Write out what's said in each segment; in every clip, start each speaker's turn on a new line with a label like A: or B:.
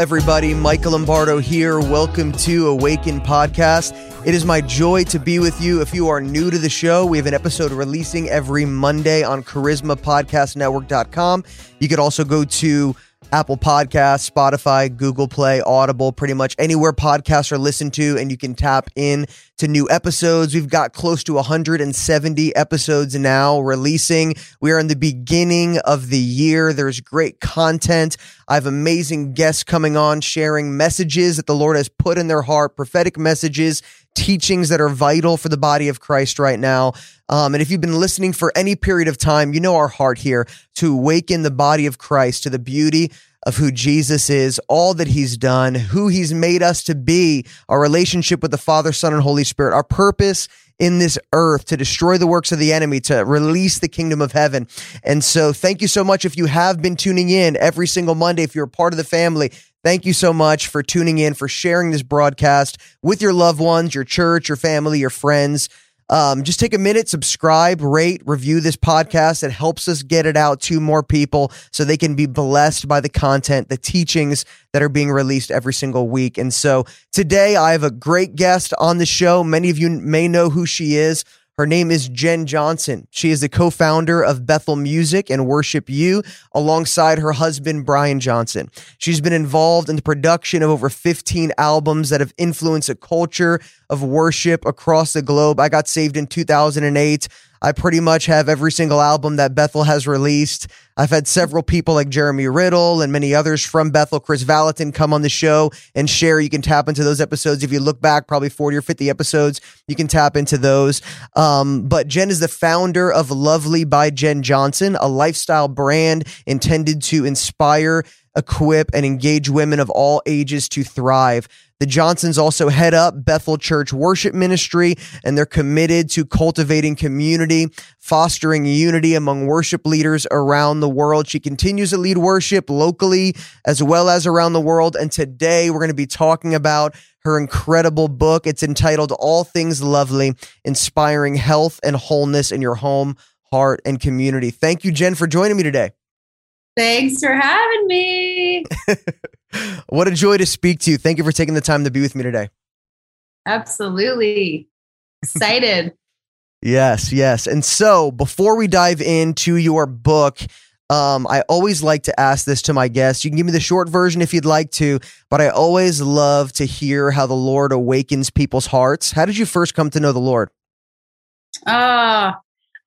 A: everybody. Michael Lombardo here. Welcome to Awaken Podcast. It is my joy to be with you. If you are new to the show, we have an episode releasing every Monday on charismapodcastnetwork.com. You could also go to Apple Podcasts, Spotify, Google Play, Audible, pretty much anywhere podcasts are listened to, and you can tap in to new episodes. We've got close to 170 episodes now releasing. We are in the beginning of the year. There's great content. I have amazing guests coming on, sharing messages that the Lord has put in their heart, prophetic messages, teachings that are vital for the body of Christ right now. Um, and if you've been listening for any period of time, you know our heart here to awaken the body of Christ to the beauty of who Jesus is, all that he's done, who he's made us to be, our relationship with the Father, Son, and Holy Spirit, our purpose in this earth to destroy the works of the enemy, to release the kingdom of heaven. And so thank you so much if you have been tuning in every single Monday, if you're a part of the family. Thank you so much for tuning in, for sharing this broadcast with your loved ones, your church, your family, your friends. Um, just take a minute, subscribe, rate, review this podcast. It helps us get it out to more people so they can be blessed by the content, the teachings that are being released every single week. And so today I have a great guest on the show. Many of you may know who she is. Her name is Jenn Johnson. She is the co-founder of Bethel Music and WorshipU alongside her husband, Brian Johnson. She's been involved in the production of over 15 albums that have influenced a culture of worship across the globe. I got saved in 2008. I pretty much have every single album that Bethel has released. I've had several people like Jeremy Riddle and many others from Bethel, Chris Valentin come on the show and share. You can tap into those episodes. If you look back, probably 40 or 50 episodes, you can tap into those. Um, but Jenn is the founder of Lovely by Jenn Johnson, a lifestyle brand intended to inspire, equip, and engage women of all ages to thrive. The Johnsons also head up Bethel Church Worship Ministry, and they're committed to cultivating community, fostering unity among worship leaders around the world. She continues to lead worship locally as well as around the world. And today we're going to be talking about her incredible book. It's entitled All Things Lovely, Inspiring Health and Wholeness in Your Home, Heart, and Community. Thank you, Jenn, for joining me today.
B: Thanks for having me.
A: what a joy to speak to you. Thank you for taking the time to be with me today.
B: Absolutely. Excited.
A: yes, yes. And so before we dive into your book, um, I always like to ask this to my guests. You can give me the short version if you'd like to, but I always love to hear how the Lord awakens people's hearts. How did you first come to know the Lord?
B: Oh,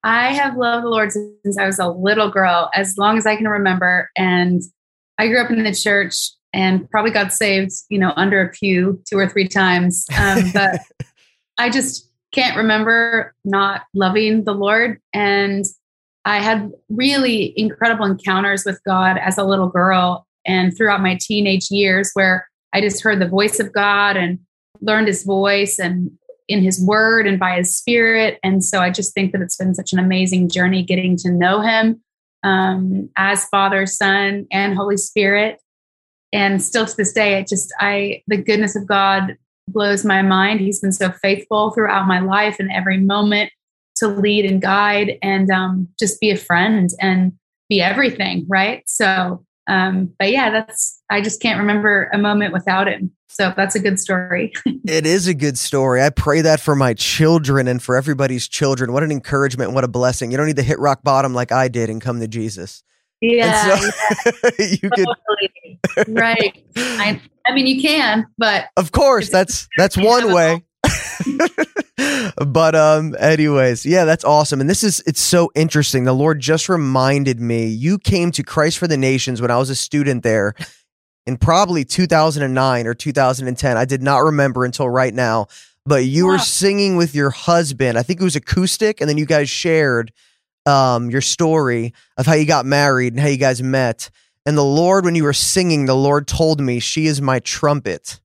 B: I have loved the Lord since I was a little girl, as long as I can remember. And I grew up in the church and probably got saved, you know, under a pew two or three times. Um, but I just can't remember not loving the Lord. And I had really incredible encounters with God as a little girl and throughout my teenage years where I just heard the voice of God and learned his voice and in his word and by his spirit. And so I just think that it's been such an amazing journey getting to know him um, as Father, Son, and Holy Spirit. And still to this day, it just, I, the goodness of God blows my mind. He's been so faithful throughout my life and every moment to lead and guide and um, just be a friend and be everything. Right. So, um, but yeah, that's, I just can't remember a moment without him. So that's a good story.
A: it is a good story. I pray that for my children and for everybody's children. What an encouragement. What a blessing. You don't need to hit rock bottom like I did and come to Jesus.
B: Yeah. So yeah. you totally. could right. I, I mean you can, but
A: Of course, that's that's one way. but um anyways yeah that's awesome and this is it's so interesting the lord just reminded me you came to christ for the nations when i was a student there in probably 2009 or 2010. I did not remember until right now. But you wow. were singing with your husband. I think it was acoustic, and then you guys shared um, your story of how you got married and how you guys met. And the Lord, when you were singing, the Lord told me, She is my trumpet.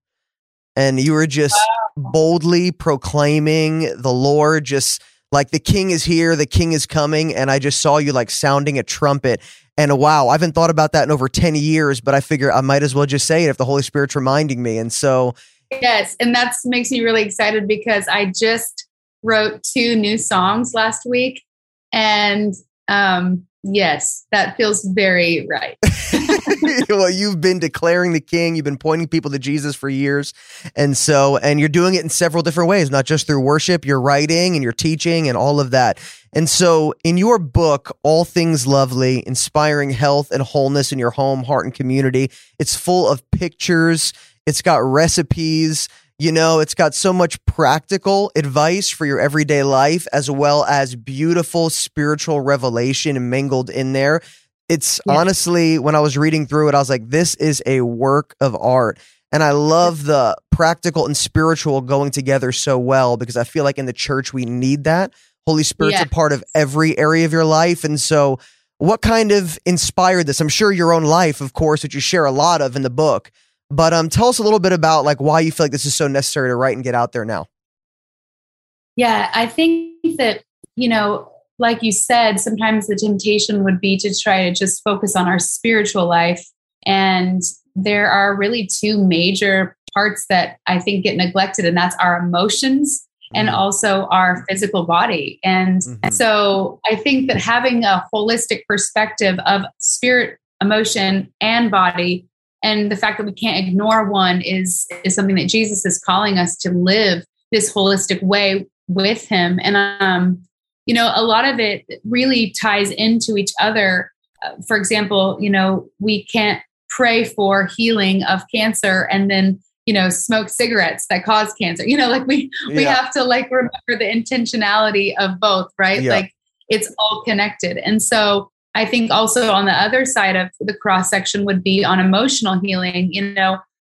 A: And you were just wow. boldly proclaiming the Lord, just like the king is here, the king is coming. And I just saw you like sounding a trumpet. And wow, I haven't thought about that in over 10 years, but I figure I might as well just say it if the Holy Spirit's reminding me. And so.
B: Yes. And that makes me really excited because I just wrote two new songs last week. And um, yes, that feels very right.
A: well, you've been declaring the king, you've been pointing people to Jesus for years. And so, and you're doing it in several different ways, not just through worship, you're writing and you're teaching and all of that. And so, in your book, All Things Lovely, Inspiring Health and Wholeness in Your Home, Heart, and Community, it's full of pictures, it's got recipes. You know, it's got so much practical advice for your everyday life, as well as beautiful spiritual revelation mingled in there. It's yeah. honestly, when I was reading through it, I was like, this is a work of art. And I love the practical and spiritual going together so well because I feel like in the church, we need that. Holy Spirit's yeah. a part of every area of your life. And so, what kind of inspired this? I'm sure your own life, of course, which you share a lot of in the book. But um, tell us a little bit about like why you feel like this is so necessary to write and get out there now.
B: Yeah, I think that you know, like you said, sometimes the temptation would be to try to just focus on our spiritual life, and there are really two major parts that I think get neglected, and that's our emotions and mm-hmm. also our physical body. And mm-hmm. so I think that having a holistic perspective of spirit, emotion, and body and the fact that we can't ignore one is is something that jesus is calling us to live this holistic way with him and um you know a lot of it really ties into each other uh, for example you know we can't pray for healing of cancer and then you know smoke cigarettes that cause cancer you know like we yeah. we have to like remember the intentionality of both right yeah. like it's all connected and so I think also on the other side of the cross section would be on emotional healing. You know,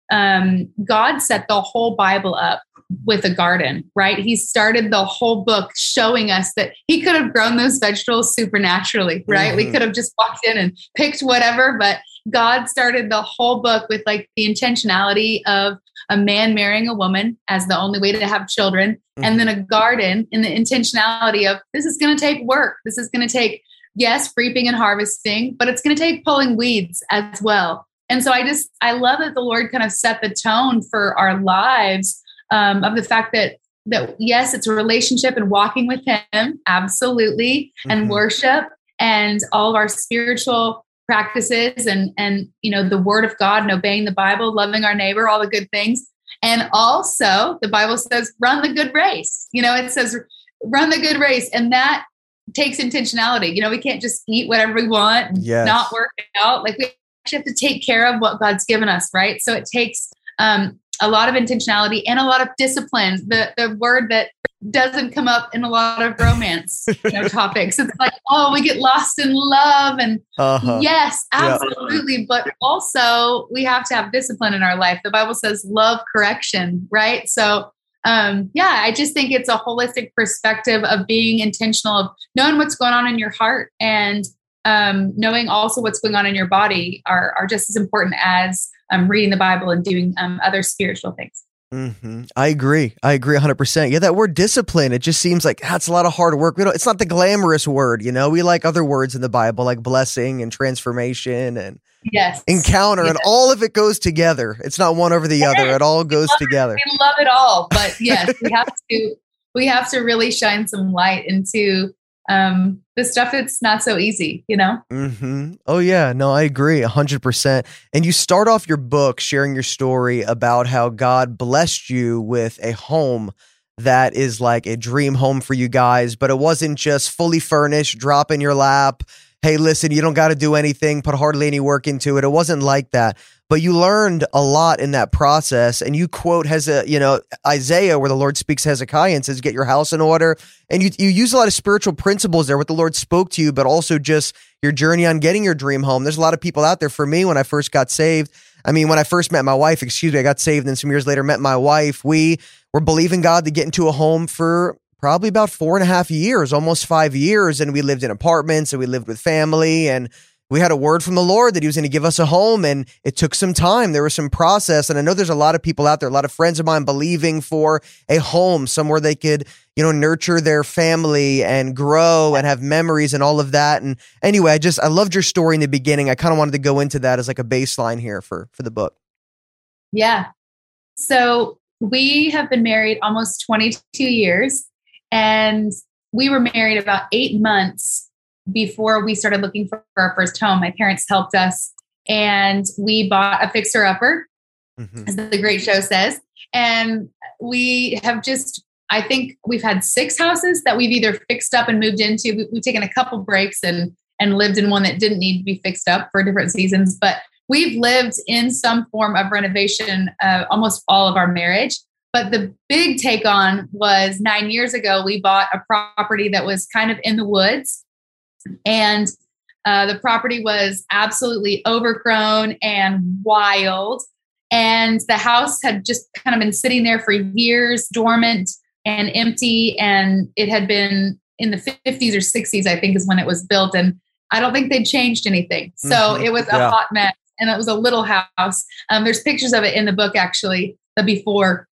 B: um, God set the whole Bible up with a garden, right? He started the whole book showing us that he could have grown those vegetables supernaturally, right? Mm-hmm. We could have just walked in and picked whatever, but God started the whole book with like the intentionality of a man marrying a woman as the only way to have children, mm-hmm. and then a garden in the intentionality of this is going to take work. This is going to take yes, reaping and harvesting, but it's going to take pulling weeds as well. And so I just, I love that the Lord kind of set the tone for our lives um, of the fact that, that yes, it's a relationship and walking with Him, absolutely, mm-hmm. and worship and all of our spiritual practices and, and, you know, the word of God and obeying the Bible, loving our neighbor, all the good things. And also the Bible says, run the good race. You know, it says, run the good race. And that takes intentionality. You know, we can't just eat whatever we want, yes. not work out. Like we actually have to take care of what God's given us, right? So it takes um, a lot of intentionality and a lot of discipline. The the word that doesn't come up in a lot of romance you know, topics. It's like, oh, we get lost in love, and uh-huh. yes, absolutely. Yeah. But also, we have to have discipline in our life. The Bible says, love correction, right? So um, yeah, I just think it's a holistic perspective of being intentional, of knowing what's going on in your heart and um, knowing also what's going on in your body are, are just as important as um, reading the Bible and doing um, other spiritual things.
A: Mm-hmm. I agree. I agree 100%. Yeah, that word discipline, it just seems like that's a lot of hard work. We don't, it's not the glamorous word, you know? We like other words in the Bible like blessing and transformation and
B: yes
A: encounter yes. and all of it goes together it's not one over the other it all goes
B: we
A: together
B: it. we love it all but yes we have to we have to really shine some light into um the stuff that's not so easy you know
A: mm-hmm. oh yeah no i agree 100% and you start off your book sharing your story about how god blessed you with a home that is like a dream home for you guys but it wasn't just fully furnished drop in your lap hey, listen, you don't got to do anything, put hardly any work into it. It wasn't like that. But you learned a lot in that process. And you quote has a, you know, Isaiah, where the Lord speaks Hezekiah and says, get your house in order. And you, you use a lot of spiritual principles there, what the Lord spoke to you, but also just your journey on getting your dream home. There's a lot of people out there. For me, when I first got saved, I mean, when I first met my wife, excuse me, I got saved and some years later met my wife. We were believing God to get into a home for probably about four and a half years, almost five years. And we lived in apartments and we lived with family and we had a word from the Lord that He was going to give us a home, and it took some time. There was some process, and I know there's a lot of people out there, a lot of friends of mine, believing for a home somewhere they could, you know, nurture their family and grow and have memories and all of that. And anyway, I just I loved your story in the beginning. I kind of wanted to go into that as like a baseline here for for the book.
B: Yeah. So we have been married almost 22 years. And we were married about eight months before we started looking for our first home. My parents helped us and we bought a fixer upper, mm-hmm. as the great show says. And we have just, I think we've had six houses that we've either fixed up and moved into. We've taken a couple breaks and and lived in one that didn't need to be fixed up for different seasons. But we've lived in some form of renovation uh, almost all of our marriage. But the big take on was nine years ago, we bought a property that was kind of in the woods. And uh, the property was absolutely overgrown and wild. And the house had just kind of been sitting there for years, dormant and empty. And it had been in the 50s or 60s, I think, is when it was built. And I don't think they'd changed anything. So mm-hmm. it was a yeah. hot mess. And it was a little house. Um, there's pictures of it in the book, actually, the before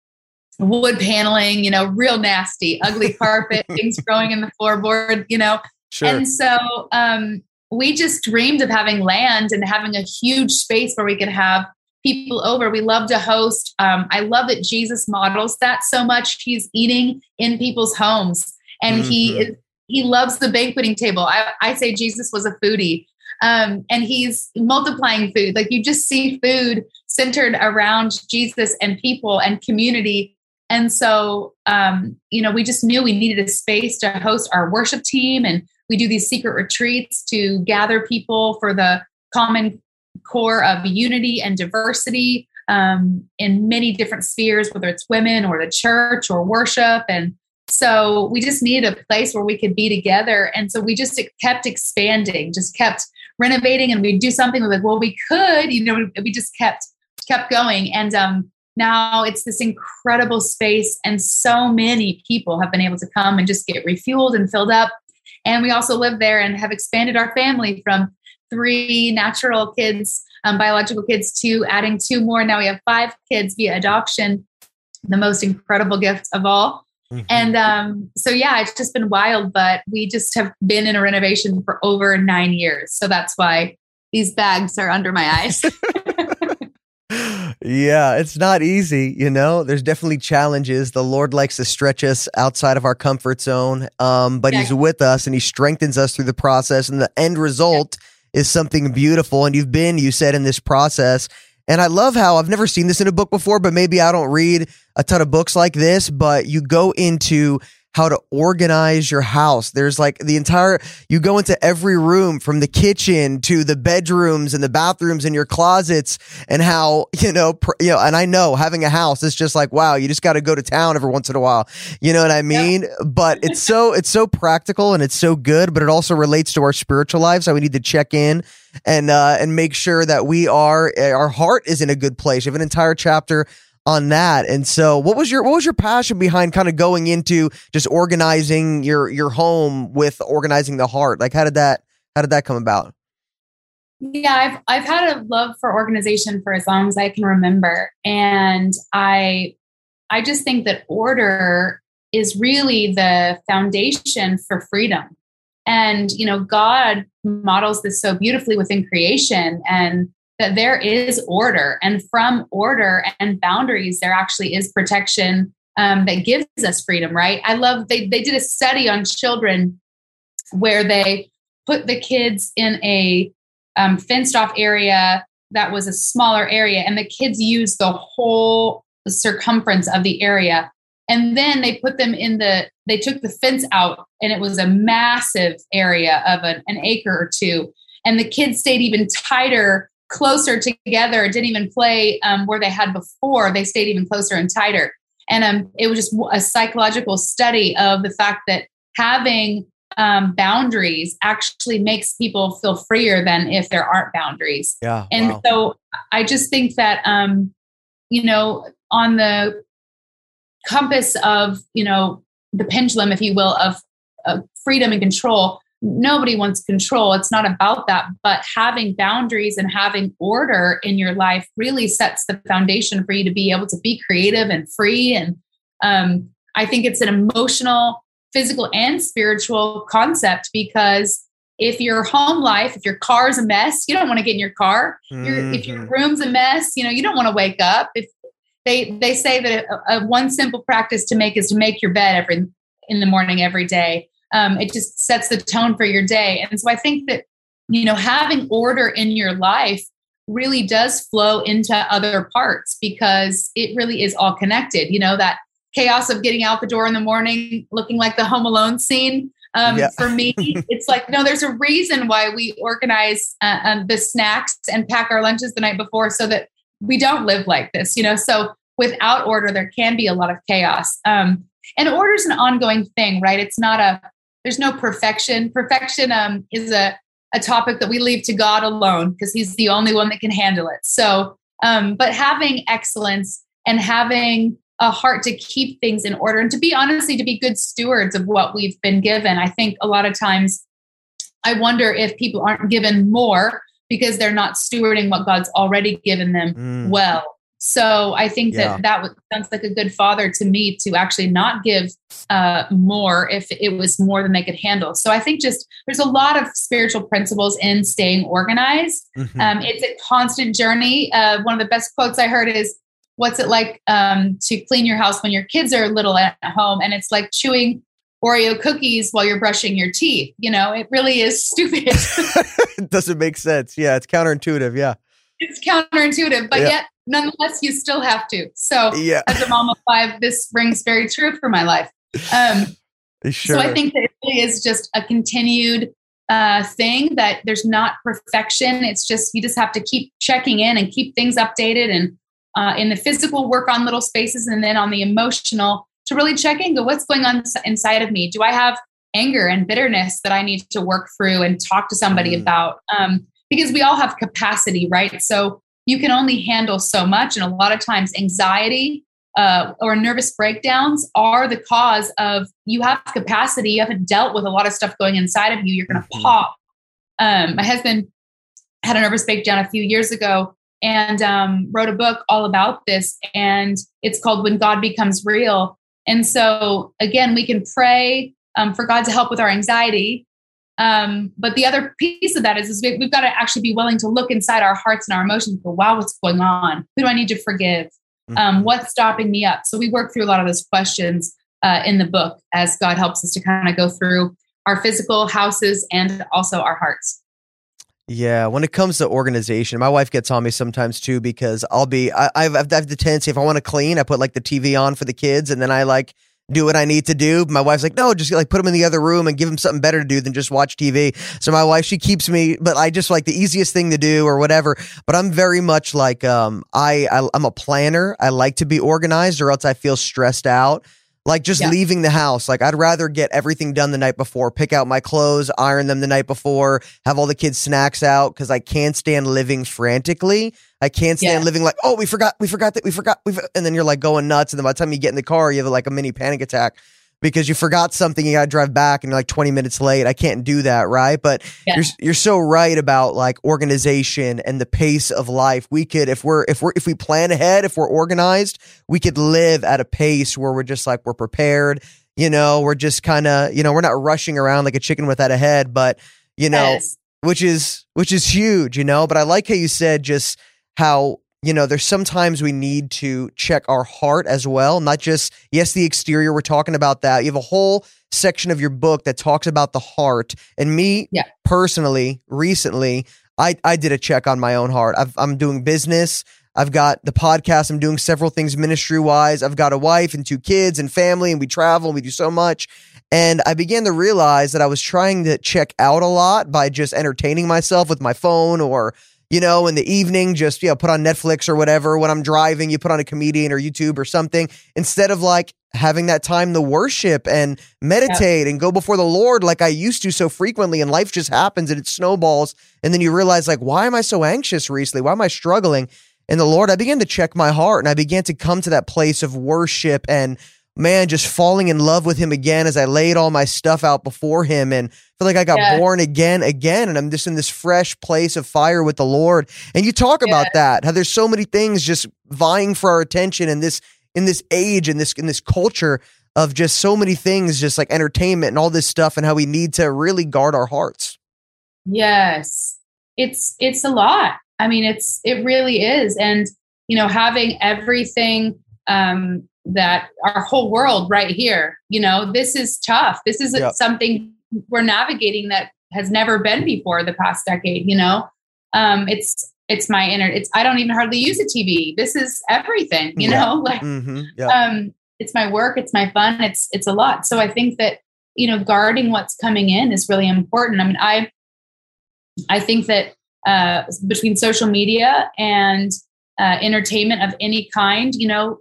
B: wood paneling, you know, real nasty, ugly carpet, things growing in the floorboard, you know. Sure. And so um, we just dreamed of having land and having a huge space where we could have people over. We love to host. Um, I love that Jesus models that so much. He's eating in people's homes, and mm-hmm. he is, he loves the banqueting table. I, I say Jesus was a foodie, um, and he's multiplying food. Like you just see food centered around Jesus and people and community. And so, um, you know, we just knew we needed a space to host our worship team and we do these secret retreats to gather people for the common core of unity and diversity um, in many different spheres, whether it's women or the church or worship. And so we just needed a place where we could be together. And so we just kept expanding, just kept renovating, and we'd do something like, well, we could, you know, we just kept kept going. And um, now it's this incredible space, and so many people have been able to come and just get refueled and filled up. And we also live there and have expanded our family from three natural kids, um, biological kids, to adding two more. Now we have five kids via adoption, the most incredible gift of all. Mm-hmm. And um, so, yeah, it's just been wild, but we just have been in a renovation for over nine years. So that's why these bags are under my eyes.
A: yeah, it's not easy, you know. There's definitely challenges. The Lord likes to stretch us outside of our comfort zone, um, but yeah. He's with us and He strengthens us through the process. And the end result yeah. is something beautiful. And you've been, you said, in this process. And I love how I've never seen this in a book before, but maybe I don't read a ton of books like this. But you go into how to organize your house. There's like the entire, you go into every room from the kitchen to the bedrooms and the bathrooms and your closets and how, you know, pr- you know, and I know having a house is just like, wow, you just got to go to town every once in a while. You know what I mean? Yeah. But it's so, it's so practical and it's so good, but it also relates to our spiritual lives. So we need to check in and, uh, and make sure that we are, our heart is in a good place. You have an entire chapter on that. And so what was your what was your passion behind kind of going into just organizing your your home with organizing the heart? Like how did that how did that come about?
B: Yeah, I've I've had a love for organization for as long as I can remember. And I I just think that order is really the foundation for freedom. And you know, God models this so beautifully within creation and that there is order. And from order and boundaries, there actually is protection um, that gives us freedom, right? I love, they, they did a study on children where they put the kids in a um, fenced off area that was a smaller area, and the kids used the whole circumference of the area. And then they put them in the, they took the fence out, and it was a massive area of an, an acre or two. And the kids stayed even tighter closer together, didn't even play um, where they had before. They stayed even closer and tighter. And um, it was just a psychological study of the fact that having um, boundaries actually makes people feel freer than if there aren't boundaries.
A: Yeah.
B: And
A: wow.
B: so I just think that, um, you know, on the compass of, you know, the pendulum, if you will, of, of freedom and control, nobody wants control. It's not about that. But having boundaries and having order in your life really sets the foundation for you to be able to be creative and free. And um, I think it's an emotional, physical, and spiritual concept because if your home life, if your car is a mess, you don't want to get in your car. Mm-hmm. If your mm-hmm. room's a mess, you know, you don't want to wake up. If they they say that a, a one simple practice to make is to make your bed every in the morning every day um, it just sets the tone for your day. And so I think that, you know, having order in your life really does flow into other parts because it really is all connected. You know, that chaos of getting out the door in the morning looking like the Home Alone scene. Um, yeah. for me, it's like, no, there's a reason why we organize uh, um, the snacks and pack our lunches the night before so that we don't live like this, you know? So without order, there can be a lot of chaos. Um, and order is an ongoing thing, right? It's not a, there's no perfection. Perfection um, is a, a topic that we leave to God alone because he's the only one that can handle it. So, um, but having excellence and having a heart to keep things in order and to be honestly to be good stewards of what we've been given. I think a lot of times I wonder if people aren't given more because they're not stewarding what God's already given them mm. well. So I think yeah. that that sounds like a good father to me to actually not give uh, more if it was more than they could handle. So I think just there's a lot of spiritual principles in staying organized. Mm-hmm. Um, it's a constant journey. Uh, one of the best quotes I heard is, "What's it like um, to clean your house when your kids are little at home?" And it's like chewing Oreo cookies while you're brushing your teeth. You know, it really is stupid.
A: it doesn't make sense. Yeah, it's counterintuitive. Yeah.
B: It's counterintuitive, but yeah. yet nonetheless, you still have to. So, yeah. as a mom of five, this rings very true for my life. Um, sure. So, I think that it really is just a continued uh, thing that there's not perfection. It's just you just have to keep checking in and keep things updated, and uh, in the physical, work on little spaces, and then on the emotional to really check in. Go, what's going on inside of me? Do I have anger and bitterness that I need to work through and talk to somebody mm. about? Um, because we all have capacity, right? So you can only handle so much. And a lot of times, anxiety uh, or nervous breakdowns are the cause of you have capacity. You haven't dealt with a lot of stuff going inside of you. You're going to mm-hmm. pop. Um, my husband had a nervous breakdown a few years ago and um, wrote a book all about this. And it's called When God Becomes Real. And so, again, we can pray um, for God to help with our anxiety. Um, but the other piece of that is, is we, have got to actually be willing to look inside our hearts and our emotions and go, wow, what's going on? Who do I need to forgive? Mm-hmm. Um, what's stopping me up? So we work through a lot of those questions uh, in the book as God helps us to kind of go through our physical houses and also our hearts.
A: Yeah, when it comes to organization, my wife gets on me sometimes too because I'll be I, I've, I've the tendency if I want to clean, I put like the TV on for the kids, and then I like do what I need to do. My wife's like, no, just like put them in the other room and give them something better to do than just watch TV. So my wife, she keeps me, but I just like the easiest thing to do or whatever. But I'm very much like, um, I, I I'm a planner. I like to be organized or else I feel stressed out. Like just yeah. leaving the house. Like I'd rather get everything done the night before, pick out my clothes, iron them the night before, have all the kids' snacks out because I can't stand living frantically. I can't stand yeah. living like, oh, we forgot, we forgot that we forgot, we and then you're like going nuts, and then by the time you get in the car, you have like a mini panic attack because you forgot something, you got to drive back, and you're like 20 minutes late. I can't do that, right? But yeah. you're you're so right about like organization and the pace of life. We could, if we're if we're if we plan ahead, if we're organized, we could live at a pace where we're just like we're prepared. You know, we're just kind of you know we're not rushing around like a chicken without a head, but you know. Yes. Which is which is huge, you know. But I like how you said just how you know there's sometimes we need to check our heart as well not just yes the exterior we're talking about that you have a whole section of your book that talks about the heart and me yeah. personally recently i i did a check on my own heart i i'm doing business I've got the podcast. I'm doing several things ministry wise. I've got a wife and two kids and family, and we travel and we do so much. And I began to realize that I was trying to check out a lot by just entertaining myself with my phone or you know, in the evening, just, you know, put on Netflix or whatever. When I'm driving, you put on a comedian or YouTube or something instead of like having that time to worship and meditate yeah. and go before the Lord like I used to so frequently. And life just happens and it snowballs. And then you realize, like, why am I so anxious recently? Why am I struggling? And the Lord, I began to check my heart and I began to come to that place of worship and man, just falling in love with him again as I laid all my stuff out before him and feel like I got born again, again. And I'm just in this fresh place of fire with the Lord. And you talk about that, how there's so many things just vying for our attention in this, in this age, in this, in this culture of just so many things, just like entertainment and all this stuff and how we need to really guard our hearts.
B: Yes. It's, it's a lot. I mean, it's, it really is. And, you know, having everything, um, that our whole world right here you know this is tough this is yep. something we're navigating that has never been before the past decade you know um it's it's my inner it's i don't even hardly use a tv this is everything you yeah. know like mm-hmm. yeah. um it's my work it's my fun it's it's a lot so i think that you know guarding what's coming in is really important i mean i i think that uh between social media and uh, entertainment of any kind you know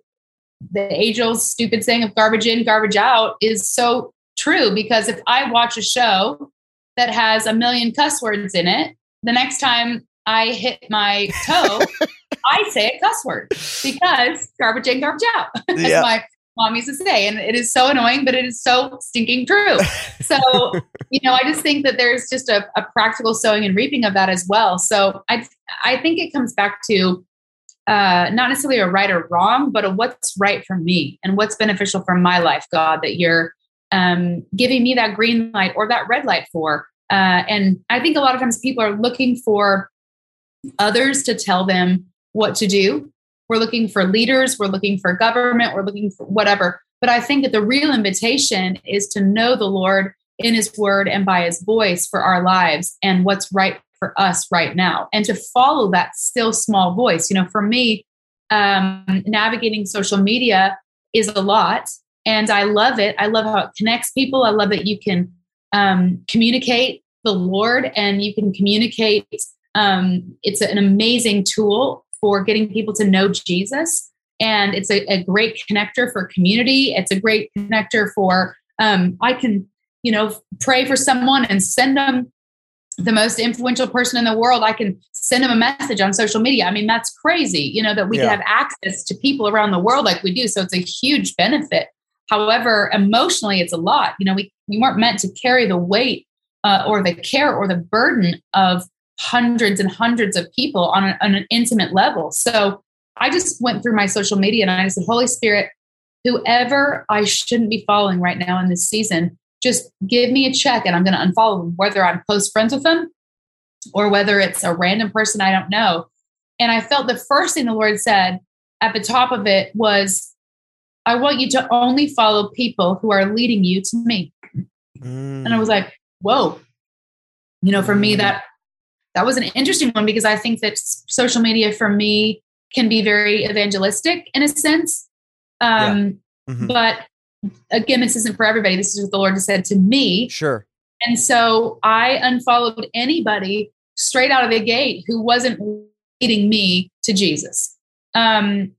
B: the age old stupid saying of garbage in garbage out is so true because if i watch a show that has a million cuss words in it the next time I hit my toe, I say a cuss word because garbage in, garbage out, as yeah. my mom used to say. And it is so annoying, but it is so stinking true. So, you know, I just think that there's just a, a, practical sowing and reaping of that as well. So I, I think it comes back to uh, not necessarily a right or wrong, but a what's right for me and what's beneficial for my life, God, that you're um, giving me that green light or that red light for. Uh, and I think a lot of times people are looking for others to tell them what to do. We're looking for leaders, we're looking for government, we're looking for whatever. But I think that the real invitation is to know the Lord in his word and by his voice for our lives and what's right for us right now and to follow that still small voice. You know, for me, um, navigating social media is a lot and I love it. I love how it connects people. I love that you can um, communicate the Lord and you can communicate um, it's an amazing tool for getting people to know Jesus. And it's a, a great connector for community. It's a great connector for, um, I can, you know, pray for someone and send them the most influential person in the world. I can send them a message on social media. I mean, that's crazy, you know, that we yeah. can have access to people around the world like we do. So it's a huge benefit. However, emotionally, it's a lot. You know, we, we weren't meant to carry the weight uh, or the care or the burden of hundreds and hundreds of people on, a, on an intimate level. So I just went through my social media and I said, Holy Spirit, whoever I shouldn't be following right now in this season, just give me a check and I'm going to unfollow them, whether I'm close friends with them or whether it's a random person I don't know. And I felt the first thing the Lord said at the top of it was, I want you to only follow people who are leading you to me. Mm. And I was like, whoa. You know, for me, mm. that that was an interesting one because I think that social media for me can be very evangelistic in a sense. Um, yeah. mm-hmm. But again, this isn't for everybody. This is what the Lord has said to me.
A: Sure.
B: And so I unfollowed anybody straight out of the gate who wasn't leading me to Jesus. Um,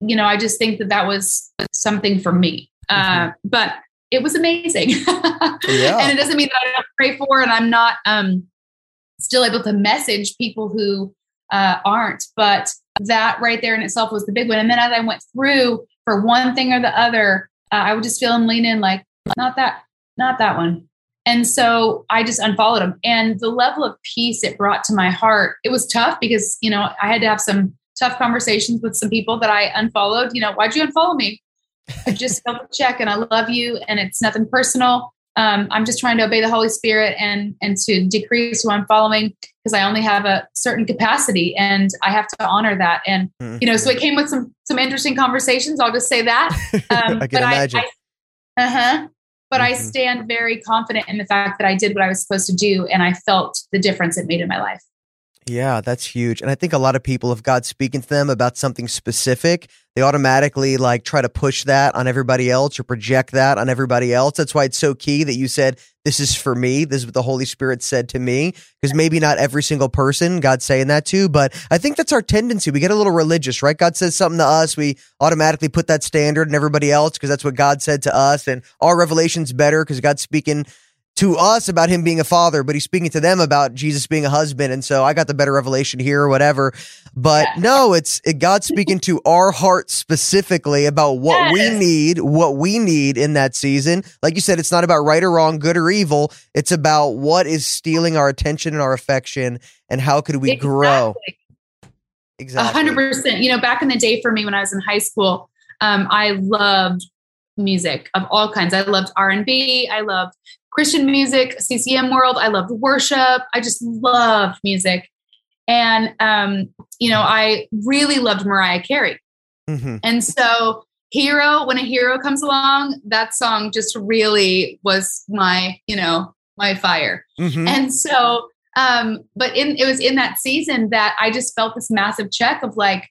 B: you know, I just think that that was something for me. Uh, mm-hmm. But it was amazing. yeah. And it doesn't mean that I don't pray for and I'm not um, still able to message people who uh, aren't. But that right there in itself was the big one. And then as I went through for one thing or the other, uh, I would just feel him lean in like, not that, not that one. And so I just unfollowed him. And the level of peace it brought to my heart, it was tough because, you know, I had to have some tough conversations with some people that I unfollowed. You know, why'd you unfollow me? I just felt a check and I love you and it's nothing personal um, I'm just trying to obey the Holy Spirit and and to decrease who I'm following because I only have a certain capacity and I have to honor that. And mm-hmm. you know, so it came with some some interesting conversations. I'll just say that.
A: Um, I can imagine.
B: uh huh. But mm-hmm. I stand very confident in the fact that I did what I was supposed to do, and I felt the difference it made in my life.
A: Yeah, that's huge. And I think a lot of people, if God's speaking to them about something specific, they automatically like try to push that on everybody else or project that on everybody else. That's why it's so key that you said, This is for me. This is what the Holy Spirit said to me. Because maybe not every single person God's saying that to, but I think that's our tendency. We get a little religious, right? God says something to us. We automatically put that standard in everybody else because that's what God said to us. And our revelation's better because God's speaking to us about him being a father, but he's speaking to them about Jesus being a husband. And so I got the better revelation here or whatever. But yeah. no, it's it, God speaking to our hearts specifically about what yes. we need, what we need in that season. Like you said, it's not about right or wrong, good or evil. It's about what is stealing our attention and our affection and how could we exactly. grow.
B: Exactly. hundred percent. You know, back in the day for me when I was in high school, um, I loved music of all kinds. I loved R and B. I loved Christian music, CCM world. I loved worship. I just loved music. And, um, you know, I really loved Mariah Carey. Mm-hmm. And so, Hero, when a hero comes along, that song just really was my, you know, my fire. Mm-hmm. And so, Um, but in it was in that season that I just felt this massive check of like,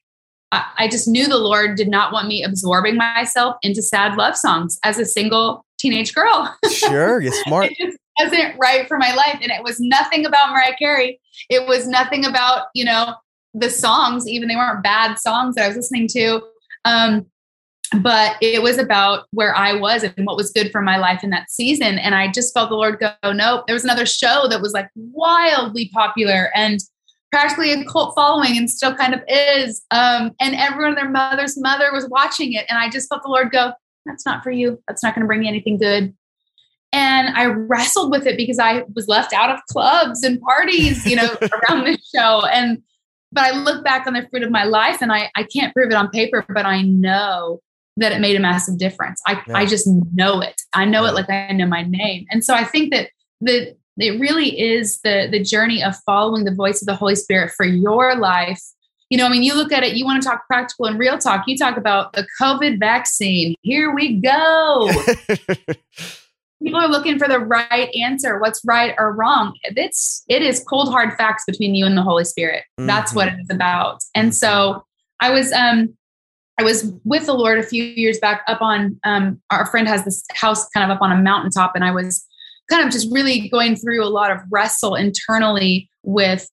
B: I, I just knew the Lord did not want me absorbing myself into sad love songs as a single teenage girl.
A: Sure, you're smart.
B: it just wasn't right for my life. And it was nothing about Mariah Carey. It was nothing about, you know, the songs, even they weren't bad songs that I was listening to. Um, but it was about where I was and what was good for my life in that season. And I just felt the Lord go, nope. There was another show that was like wildly popular and practically a cult following and still kind of is. Um, and everyone, their mother's mother was watching it. And I just felt the Lord go, that's not for you. That's not going to bring you anything good. And I wrestled with it because I was left out of clubs and parties, you know, around this show. And but I look back on the fruit of my life and I, I can't prove it on paper, but I know that it made a massive difference. I, yeah. I just know it. I know yeah. it like I know my name. And so I think that the it really is the the journey of following the voice of the Holy Spirit for your life. You know, I mean, you look at it, you want to talk practical and real talk. You talk about the COVID vaccine. Here we go. People are looking for the right answer, what's right or wrong. It's it is cold hard facts between you and the Holy Spirit. Mm-hmm. That's what it's about. And so I was um I was with the Lord a few years back up on, um, our friend has this house kind of up on a mountaintop, and I was kind of just really going through a lot of wrestle internally with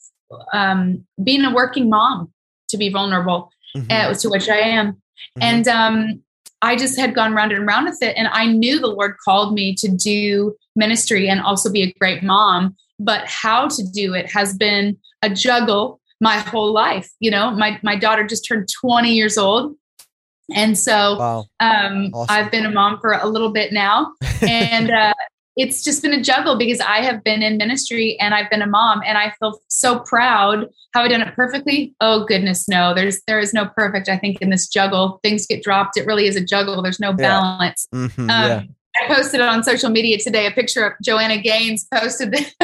B: um, being a working mom to be vulnerable, mm-hmm. uh, to which I am. Mm-hmm. And um, I just had gone round and round with it. And I knew the Lord called me to do ministry and also be a great mom. But how to do it has been a juggle my whole life. You know, my, my daughter just turned 20 years old. And so wow. um, awesome. I've been a mom for a little bit now. And uh, it's just been a juggle because I have been in ministry and I've been a mom and I feel so proud. Have I done it perfectly? Oh goodness, no. There's there is no perfect. I think in this juggle, things get dropped. It really is a juggle. There's no balance. Yeah. Mm-hmm, um, yeah. I posted on social media today a picture of Joanna Gaines posted this,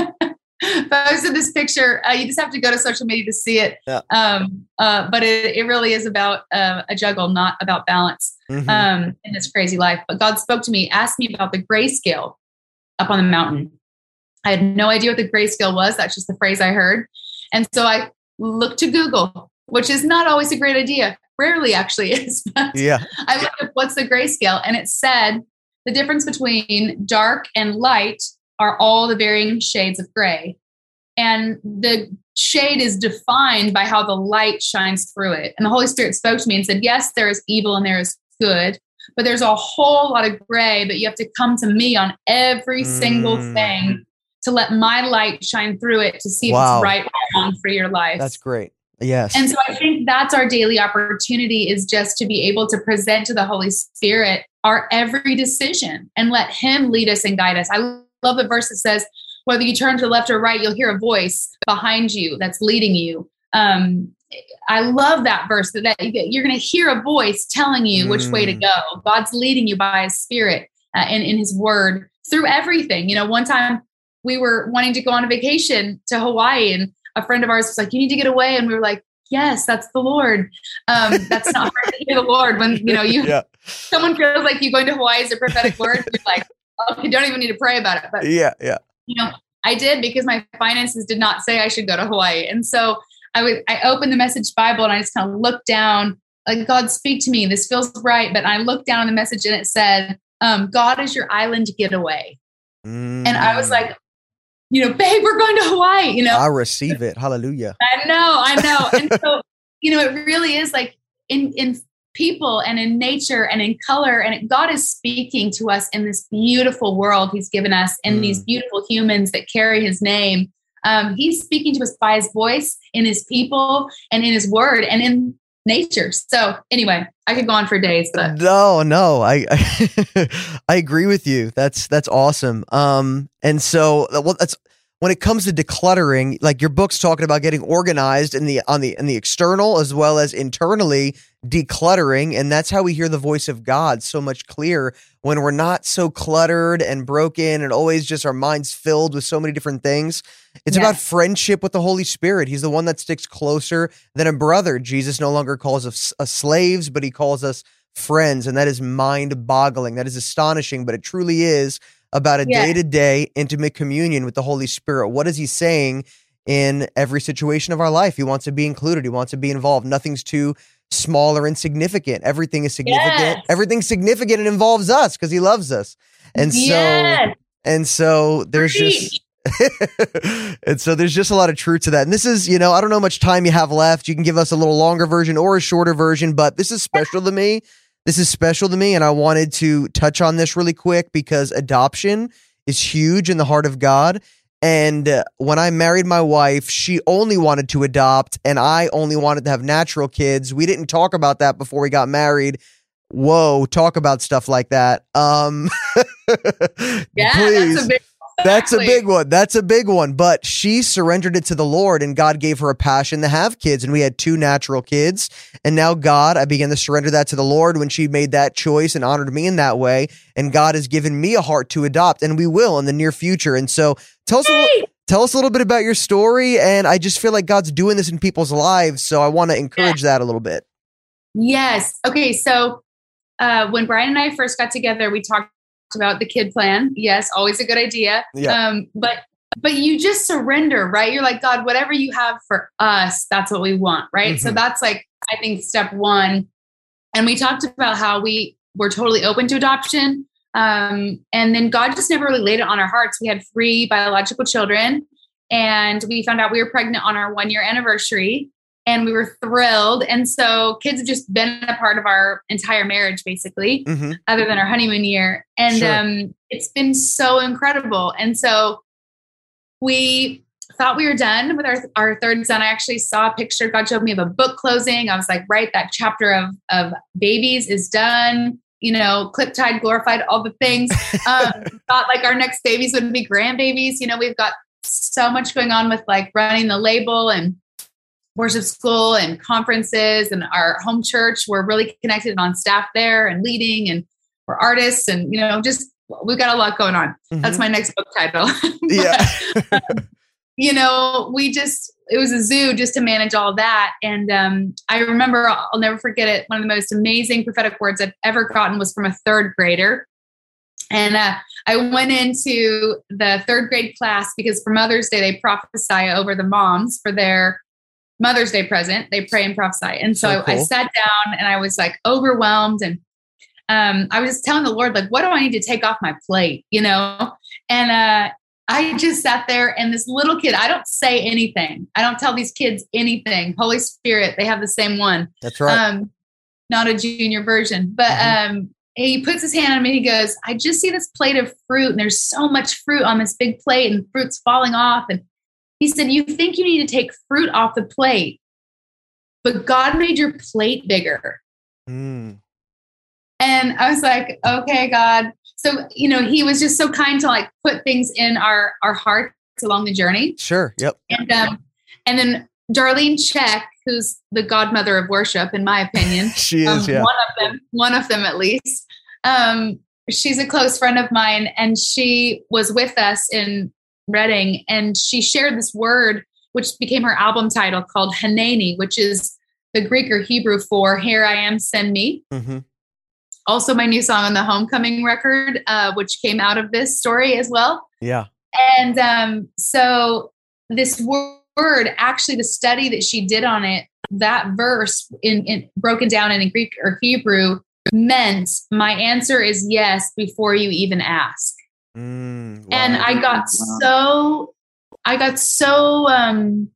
B: posted this picture. Uh, you just have to go to social media to see it. Yeah. Um, uh, but it, it really is about uh, a juggle, not about balance mm-hmm. um, in this crazy life. But God spoke to me, asked me about the grayscale up on the mountain. I had no idea what the grayscale was. That's just the phrase I heard. And so I looked to Google, which is not always a great idea. Rarely actually is.
A: yeah.
B: I looked up what's the grayscale, and it said the difference between dark and light are all the varying shades of gray. And the shade is defined by how the light shines through it. And the Holy Spirit spoke to me and said, Yes, there is evil and there is good, but there's a whole lot of gray, but you have to come to me on every single mm. thing to let my light shine through it to see wow. if it's right or wrong for your life.
A: That's great. Yes.
B: And so I think that's our daily opportunity is just to be able to present to the Holy Spirit our every decision and let Him lead us and guide us. I love the verse that says, whether you turn to the left or right, you'll hear a voice behind you that's leading you. Um, I love that verse that, that you're going to hear a voice telling you which way to mm. go. God's leading you by His Spirit uh, and in His Word through everything. You know, one time we were wanting to go on a vacation to Hawaii, and a friend of ours was like, "You need to get away," and we were like, "Yes, that's the Lord." Um, that's not the Lord when you know you. Yeah. Someone feels like you going to Hawaii is a prophetic word. You're like, oh, you don't even need to pray about it. But
A: yeah, yeah.
B: You know, I did because my finances did not say I should go to Hawaii. And so I would I opened the message Bible and I just kind of looked down, like God speak to me. This feels right. But I looked down the message and it said, um, God is your island getaway. Mm. And I was like, you know, babe, we're going to Hawaii, you know.
A: I receive it. Hallelujah.
B: I know, I know. And so, you know, it really is like in in people and in nature and in color. And God is speaking to us in this beautiful world He's given us and mm. these beautiful humans that carry His name. Um, he's speaking to us by His voice, in His people, and in His word, and in nature. So anyway, I could go on for days, but
A: no, no, I I, I agree with you. That's that's awesome. Um, and so well, that's when it comes to decluttering, like your book's talking about getting organized in the on the in the external as well as internally decluttering, and that's how we hear the voice of God so much clearer when we're not so cluttered and broken and always just our minds filled with so many different things. It's yes. about friendship with the Holy Spirit. He's the one that sticks closer than a brother. Jesus no longer calls us uh, slaves, but he calls us friends, and that is mind boggling. That is astonishing, but it truly is about a day to day intimate communion with the Holy Spirit. What is he saying in every situation of our life. He wants to be included. He wants to be involved. Nothing's too small or insignificant. Everything is significant.
B: Yes.
A: Everything's significant and involves us because he loves us. And so
B: Yes.
A: and so there's just and so there's just a lot of truth to that. And this is, you know, I don't know how much time you have left. You can give us a little longer version or a shorter version, but this is special to me. This is special to me. And I wanted to touch on this really quick because adoption is huge in the heart of God. And uh, when I married my wife, she only wanted to adopt, and I only wanted to have natural kids. We didn't talk about that before we got married. Whoa, talk about stuff like that. Um,
B: Yeah,
A: please.
B: that's a big
A: That's a big one. That's a big one. But she surrendered it to the Lord, and God gave her a passion to have kids. And we had two natural kids. And now, God, I began to surrender that to the Lord when she made that choice and honored me in that way. And God has given me a heart to adopt, and we will in the near future. And so, tell us a little, tell us a little bit about your story. And I just feel like God's doing this in people's lives, so I want to encourage that a little bit.
B: Yes. Okay. So uh, when Brian and I first got together, we talked about the kid plan. Yes, always a good idea.
A: Yeah.
B: Um, but but you just surrender, right? You're like, God, whatever you have for us, that's what we want, right? So
A: Mhm.
B: that's like I think step one. And we talked about how we were totally open to adoption. Um, and then God just never really laid it on our hearts. We had three biological children, and we found out we were pregnant on our one year anniversary and we were thrilled. And so kids have just been a part of our entire marriage, basically,
A: hmm
B: other than our honeymoon year. And
A: Sure.
B: um, it's been so incredible. And so we thought we were done with our, our third son. I actually saw a picture God showed me of a book closing. I was like, right, that chapter of, of babies is done. You know, clip tied, glorified, all the things. Um, thought like our next babies would be grandbabies. You know, we've got so much going on with like running the label and worship school and conferences and our home church. We're really connected on staff there and leading and we're artists and you know just we've got a lot going on. That's my next book title. But,
A: Yeah.
B: you know, we just it was a zoo just to manage all that. And um, I remember I'll never forget it. One of the most amazing prophetic words I've ever gotten was from a third grader. And uh, I went into the third grade class because for Mother's Day they prophesy over the moms for their Mother's Day present. They pray and prophesy. And so,
A: So
B: I, I sat down and I was like overwhelmed and um, I was just telling the Lord, like, what do I need to take off my plate? You know? And uh, I just sat there and this little kid, I don't say anything. I don't tell these kids anything. Holy Spirit, they have the same one.
A: That's right.
B: Um, not a junior version, but
A: Mhm.
B: um, he puts his hand on me. He goes, "I just see this plate of fruit, and there's so much fruit on this big plate, and fruit's falling off." And he said, "You think you need to take fruit off the plate, but God made your plate bigger."
A: Mm.
B: And I was like, "Okay, God." So you know, he was just so kind to like put things in our our hearts along the journey.
A: Sure. Yep.
B: And um, and then Darlene Zschech, who's the godmother of worship, in my opinion,
A: She
B: um,
A: is. Yeah.
B: one of them, one of them at least. Um, she's a close friend of mine, and she was with us in Redding, and she shared this word, which became her album title, called Hineni, which is the Greek or Hebrew for "Here I am, send me."
A: hmm
B: Also, my new song on the Homecoming record, uh, which came out of this story as well.
A: Yeah.
B: And um, so this word, actually, the study that she did on it, that verse in, in broken down in Greek or Hebrew meant my answer is yes before you even ask.
A: Mm,
B: And. I got so, I got so um,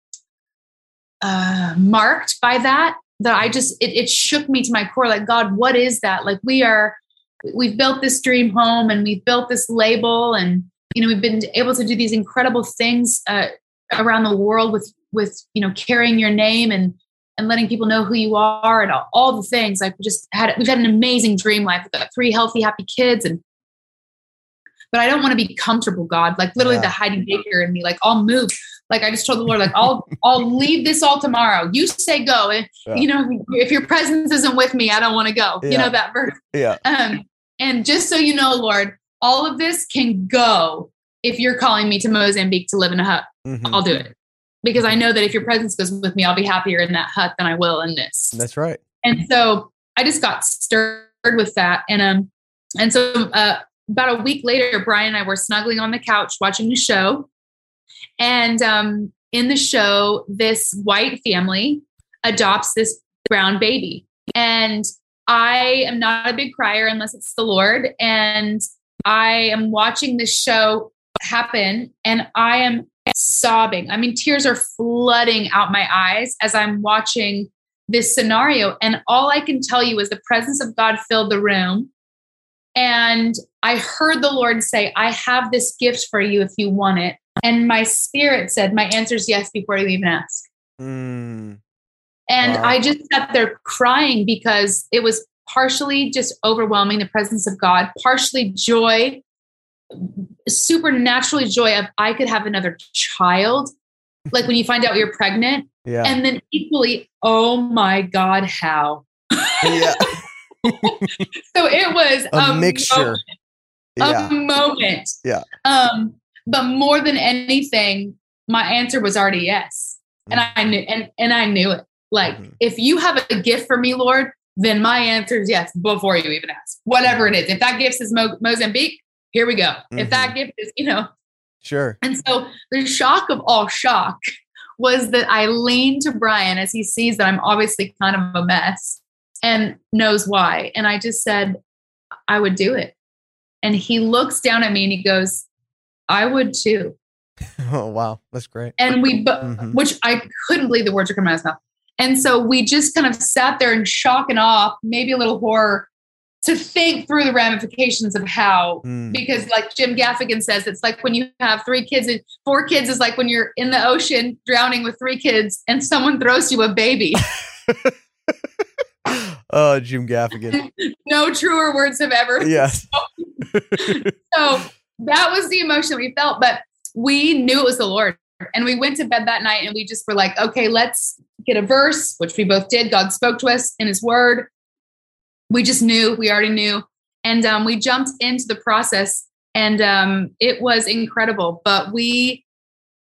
B: uh, marked by that that I just it, it shook me to my core. Like God, what is that? Like we are, we've built this dream home and we've built this label and you know we've been able to do these incredible things uh, around the world with with you know carrying your name and and letting people know who you are and all, all the things like we just had we've had an amazing dream life we've got three healthy happy kids and but i don't want to be comfortable god like literally
A: Yeah.
B: the heidi baker in me like i'll move like i just told the lord like i'll i'll leave this all tomorrow you say go and
A: Yeah.
B: you know if your presence isn't with me i don't want to go you know that verse
A: yeah.
B: um, and just so you know, Lord, all of this can go if you're calling me to Mozambique to live in a hut.
A: Mhm.
B: I'll do it because I know that if your presence goes with me, I'll be happier in that hut than I will in this.
A: That's right.
B: And so I just got stirred with that. And um, and so uh, about a week later, Brian and I were snuggling on the couch watching the show, and um, in the show, this white family adopts this brown baby. And I am not a big crier unless it's the Lord. And I am watching this show happen and I am sobbing. I mean, tears are flooding out my eyes as I'm watching this scenario. And all I can tell you is the presence of God filled the room. And I heard the Lord say, I have this gift for you if you want it. And my spirit said, My answer is yes before you even ask. Mm. And wow. I just sat there crying because it was partially just overwhelming the presence of God, partially joy, supernaturally joy of I could have another child. Like when you find out you're pregnant. Yeah. And then equally, oh my God, how? Yeah. so it was
A: a, a mixture.
B: Moment, yeah. A moment.
A: Yeah.
B: Um, but more than anything, my answer was already yes. Mm-hmm. And. I knew and, and I knew it. Like, mm-hmm. if you have a gift for me, Lord, then my answer is yes before you even ask. Whatever it is. If that gift is Mo- Mozambique, here we go. Mm-hmm. If that mm-hmm. gift is, you know.
A: Sure.
B: And so the shock of all shock was that I leaned to Brian as he sees that I'm obviously kind of a mess and knows why. And I just said, I would do it. And he looks down at me and he goes, I would too.
A: Oh, wow. That's great.
B: And we, mm-hmm. which I couldn't believe the words were coming out of his mouth. And so we just kind of sat there in shock and awe, maybe a little horror to think through the ramifications of how, mm. because like Jim Gaffigan says, it's like when you have three kids and four kids is like when you're in the ocean drowning with three kids and someone throws you a baby.
A: oh, Jim Gaffigan.
B: no truer words have ever.
A: Yes.
B: so that was the emotion we felt, but we knew it was the Lord. And we went to bed that night and we just were like, okay, let's get a verse, which we both did. God spoke to us in his word we just knew, we already knew. And um, we jumped into the process and um, it was incredible. But we,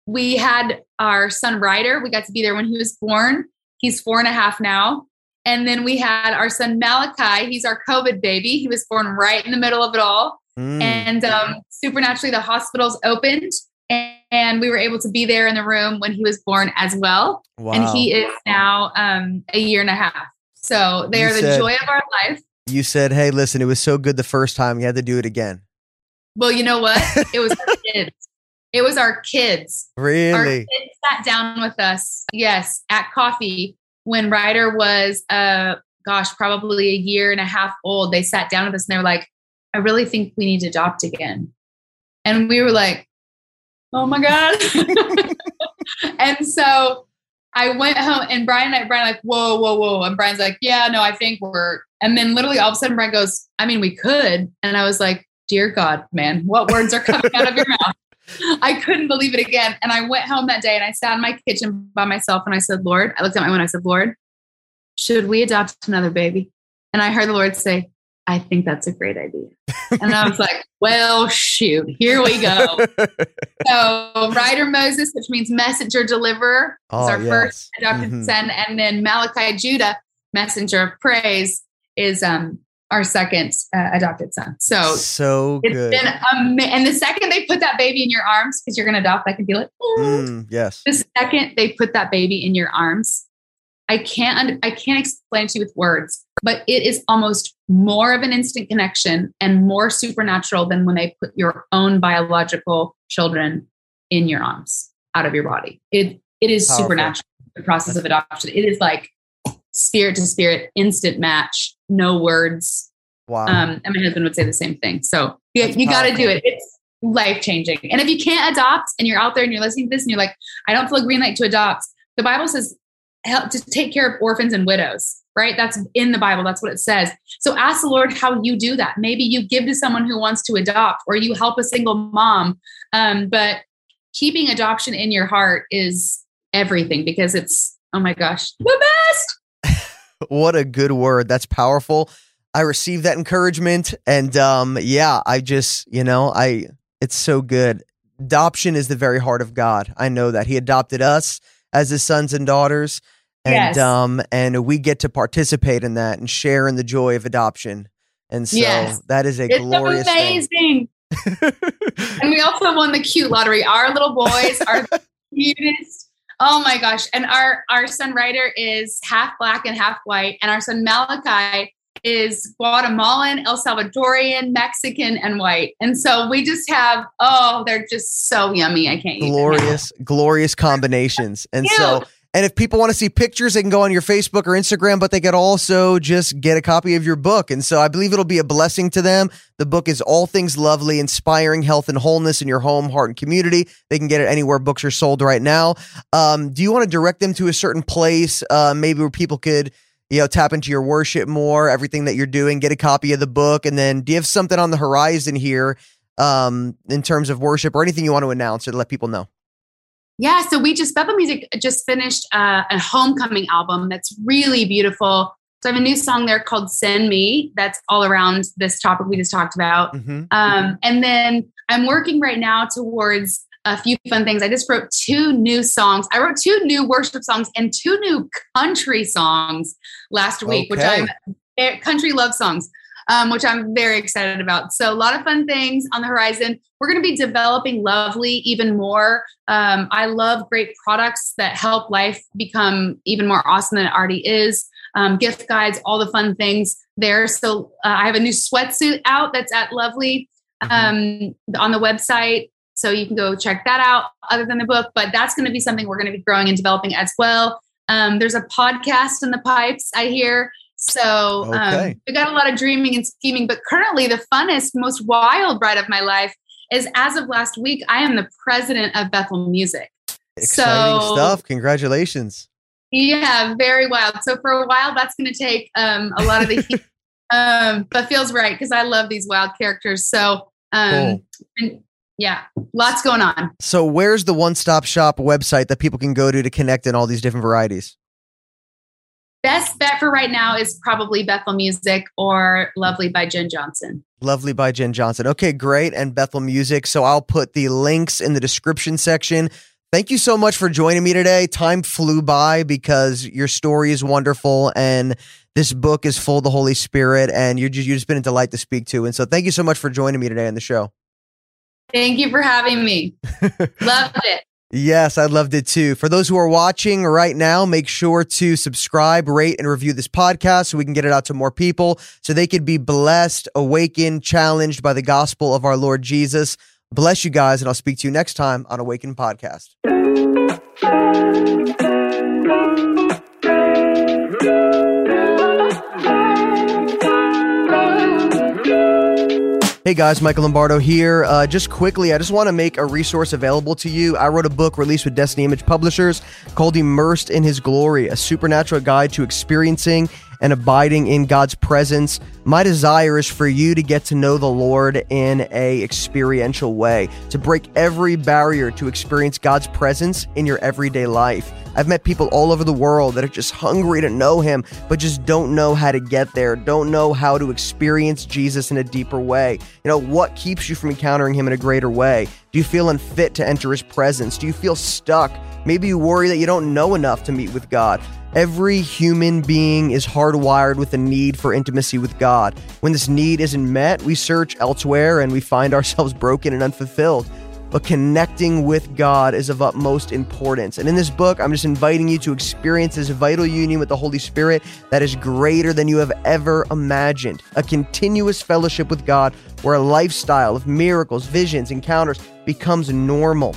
B: we had our son Ryder. We got to be there when he was born. He's four and a half now. And then we had our son Malachi. He's our COVID baby. He was born right in the middle of it all. Mm. And um, supernaturally, the hospitals opened and we were able to be there in the room when he was born as well. Wow. And he is now um, a year and a half. So they you are the said, joy of our life.
A: You said, hey, listen, it was so good the first time. You had to do it again.
B: Well, you know what? It was our kids. It was our kids.
A: Really? Our
B: kids sat down with us, yes, at coffee when Ryder was, uh, gosh, probably a year and a half old. They sat down with us and they were like, I really think we need to adopt again. And we were like, oh my God. and so I went home and Brian and I, Brian like, whoa, whoa, whoa. And Brian's like, yeah, no, I think we're, and then literally all of a sudden Brian goes, I mean, we could. And I was like, dear God, man, what words are coming out of your mouth? I couldn't believe it again. And I went home that day and I sat in my kitchen by myself and I said, Lord, I looked at my and I said, Lord, should we adopt another baby? And I heard the Lord say, I think that's a great idea. And I was like, well, shoot, here we go. so, Ryder Moses, which means messenger deliverer, oh, is our yes. first adopted mm-hmm. son. And then Malachi Judah, messenger of praise, is um, our second uh, adopted son. So,
A: so
B: it's
A: good.
B: been amazing. And the second they put that baby in your arms, because you're going to adopt, I can feel it.
A: Mm, yes.
B: The second they put that baby in your arms, I can't I can't explain to you with words, but it is almost more of an instant connection and more supernatural than when they put your own biological children in your arms out of your body. It it is Powerful. supernatural the process of adoption. It is like spirit to spirit, instant match, no words.
A: Wow.
B: Um, and my husband would say the same thing. So you, you got to do it. It's life changing. And if you can't adopt and you're out there and you're listening to this and you're like, I don't feel a green light to adopt, the Bible says help to take care of orphans and widows right that's in the bible that's what it says so ask the lord how you do that maybe you give to someone who wants to adopt or you help a single mom um, but keeping adoption in your heart is everything because it's oh my gosh the best
A: what a good word. That's powerful. I received that encouragement and um yeah i just you know i it's so good. Adoption is the very heart of god. I know that. He adopted us as his sons and daughters and yes. um and we get to participate in that and share in the joy of adoption. And so yes. that is a
B: it's
A: glorious
B: amazing. And we also won the cute lottery. Our little boys are the cutest Oh my gosh. And our our son Ryder is half black and half white. And our son Malachi is Guatemalan, El Salvadorian, Mexican, and white. And so we just have, oh, they're just so yummy. I can't
A: glorious, glorious combinations. And so and if people want to see pictures, they can go on your Facebook or Instagram, but they could also just get a copy of your book. And so I believe it'll be a blessing to them. The book is All Things Lovely, Inspiring Health and Wholeness in Your Home, Heart, and Community. They can get it anywhere books are sold right now. Um, do you want to direct them to a certain place, uh, maybe where people could, you know, tap into your worship more, everything that you're doing, get a copy of the book? And then do you have something on the horizon here um, in terms of worship or anything you want to announce or to let people know?
B: Yeah, so we just Bethel Music just finished uh, a homecoming album that's really beautiful. So I have a new song there called "Send Me." That's all around this topic we just talked about. Mm-hmm. Um, and then I'm working right now towards a few fun things. I just wrote two new songs. I wrote two new worship songs and two new country songs last week, okay. which I'm eh, country love songs um, which I'm very excited about. So, a lot of fun things on the horizon. We're going to be developing Lovely even more. Um, I love great products that help life become even more awesome than it already is. Um, gift guides, all the fun things there. So, uh, I have a new sweatsuit out that's at Lovely mm-hmm. um, on the website. So, you can go check that out other than the book, but that's going to be something we're going to be growing and developing as well. Um, there's a podcast in the pipes, I hear. So um, okay. um, we got a lot of dreaming and scheming, but currently the funnest, most wild ride of my life is as of last week, I am the president of Bethel Music.
A: Exciting so, stuff. Congratulations.
B: Yeah, very wild. So for a while, that's going to take um, a lot of the heat, um, but feels right because I love these wild characters. So um, cool. yeah, lots going on.
A: So where's the one-stop shop website that people can go to to connect in all these different varieties?
B: Best bet for right now is probably Bethel Music or Lovely by Jenn Johnson.
A: Lovely by Jenn Johnson. Okay, great. And Bethel Music. So I'll put the links in the description section. Thank you so much for joining me today. Time flew by because your story is wonderful and this book is full of the Holy Spirit and you're just, you've just been a delight to speak to. And so thank you so much for joining me today on the show.
B: Thank you for having me. Loved it.
A: Yes, I loved it too. For those who are watching right now, make sure to subscribe, rate, and review this podcast so we can get it out to more people so they could be blessed, awakened, challenged by the gospel of our Lord Jesus. Bless you guys, and I'll speak to you next time on Awaken Podcast. Hey guys, Michael Lombardo here. Uh, just quickly, I just want to make a resource available to you. I wrote a book released with Destiny Image Publishers called Immersed in His Glory, a supernatural guide to experiencing and abiding in God's presence. My desire is for you to get to know the Lord in a experiential way, to break every barrier to experience God's presence in your everyday life. I've met people all over the world that are just hungry to know him, but just don't know how to get there, don't know how to experience Jesus in a deeper way. You know, what keeps you from encountering him in a greater way? Do you feel unfit to enter his presence? Do you feel stuck? Maybe you worry that you don't know enough to meet with God. Every human being is hardwired with a need for intimacy with God. When this need isn't met, we search elsewhere and we find ourselves broken and unfulfilled. But connecting with God is of utmost importance. And in this book, I'm just inviting you to experience this vital union with the Holy Spirit that is greater than you have ever imagined. A continuous fellowship with God where a lifestyle of miracles, visions, encounters becomes normal.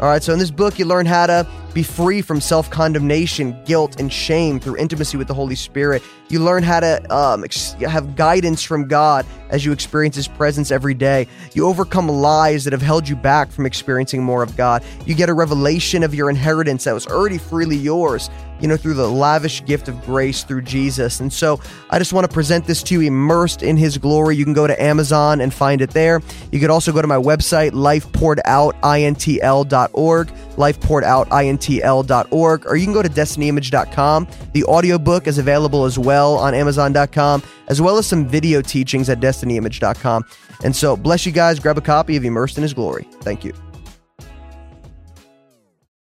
A: All right, so in this book, you learn how to be free from self condemnation, guilt, and shame through intimacy with the Holy Spirit. You learn how to um, ex- have guidance from God as you experience His presence every day. You overcome lies that have held you back from experiencing more of God. You get a revelation of your inheritance that was already freely yours, you know, through the lavish gift of grace through Jesus. And so I just want to present this to you immersed in His glory. You can go to Amazon and find it there. You could also go to my website, lifepouredoutintl.org, lifepouredoutintl.org, or you can go to destinyimage.com. The audiobook is available as well on Amazon.com, as well as some video teachings at DestinyImage.com. And so, bless you guys. Grab a copy of Immersed in His Glory. Thank you.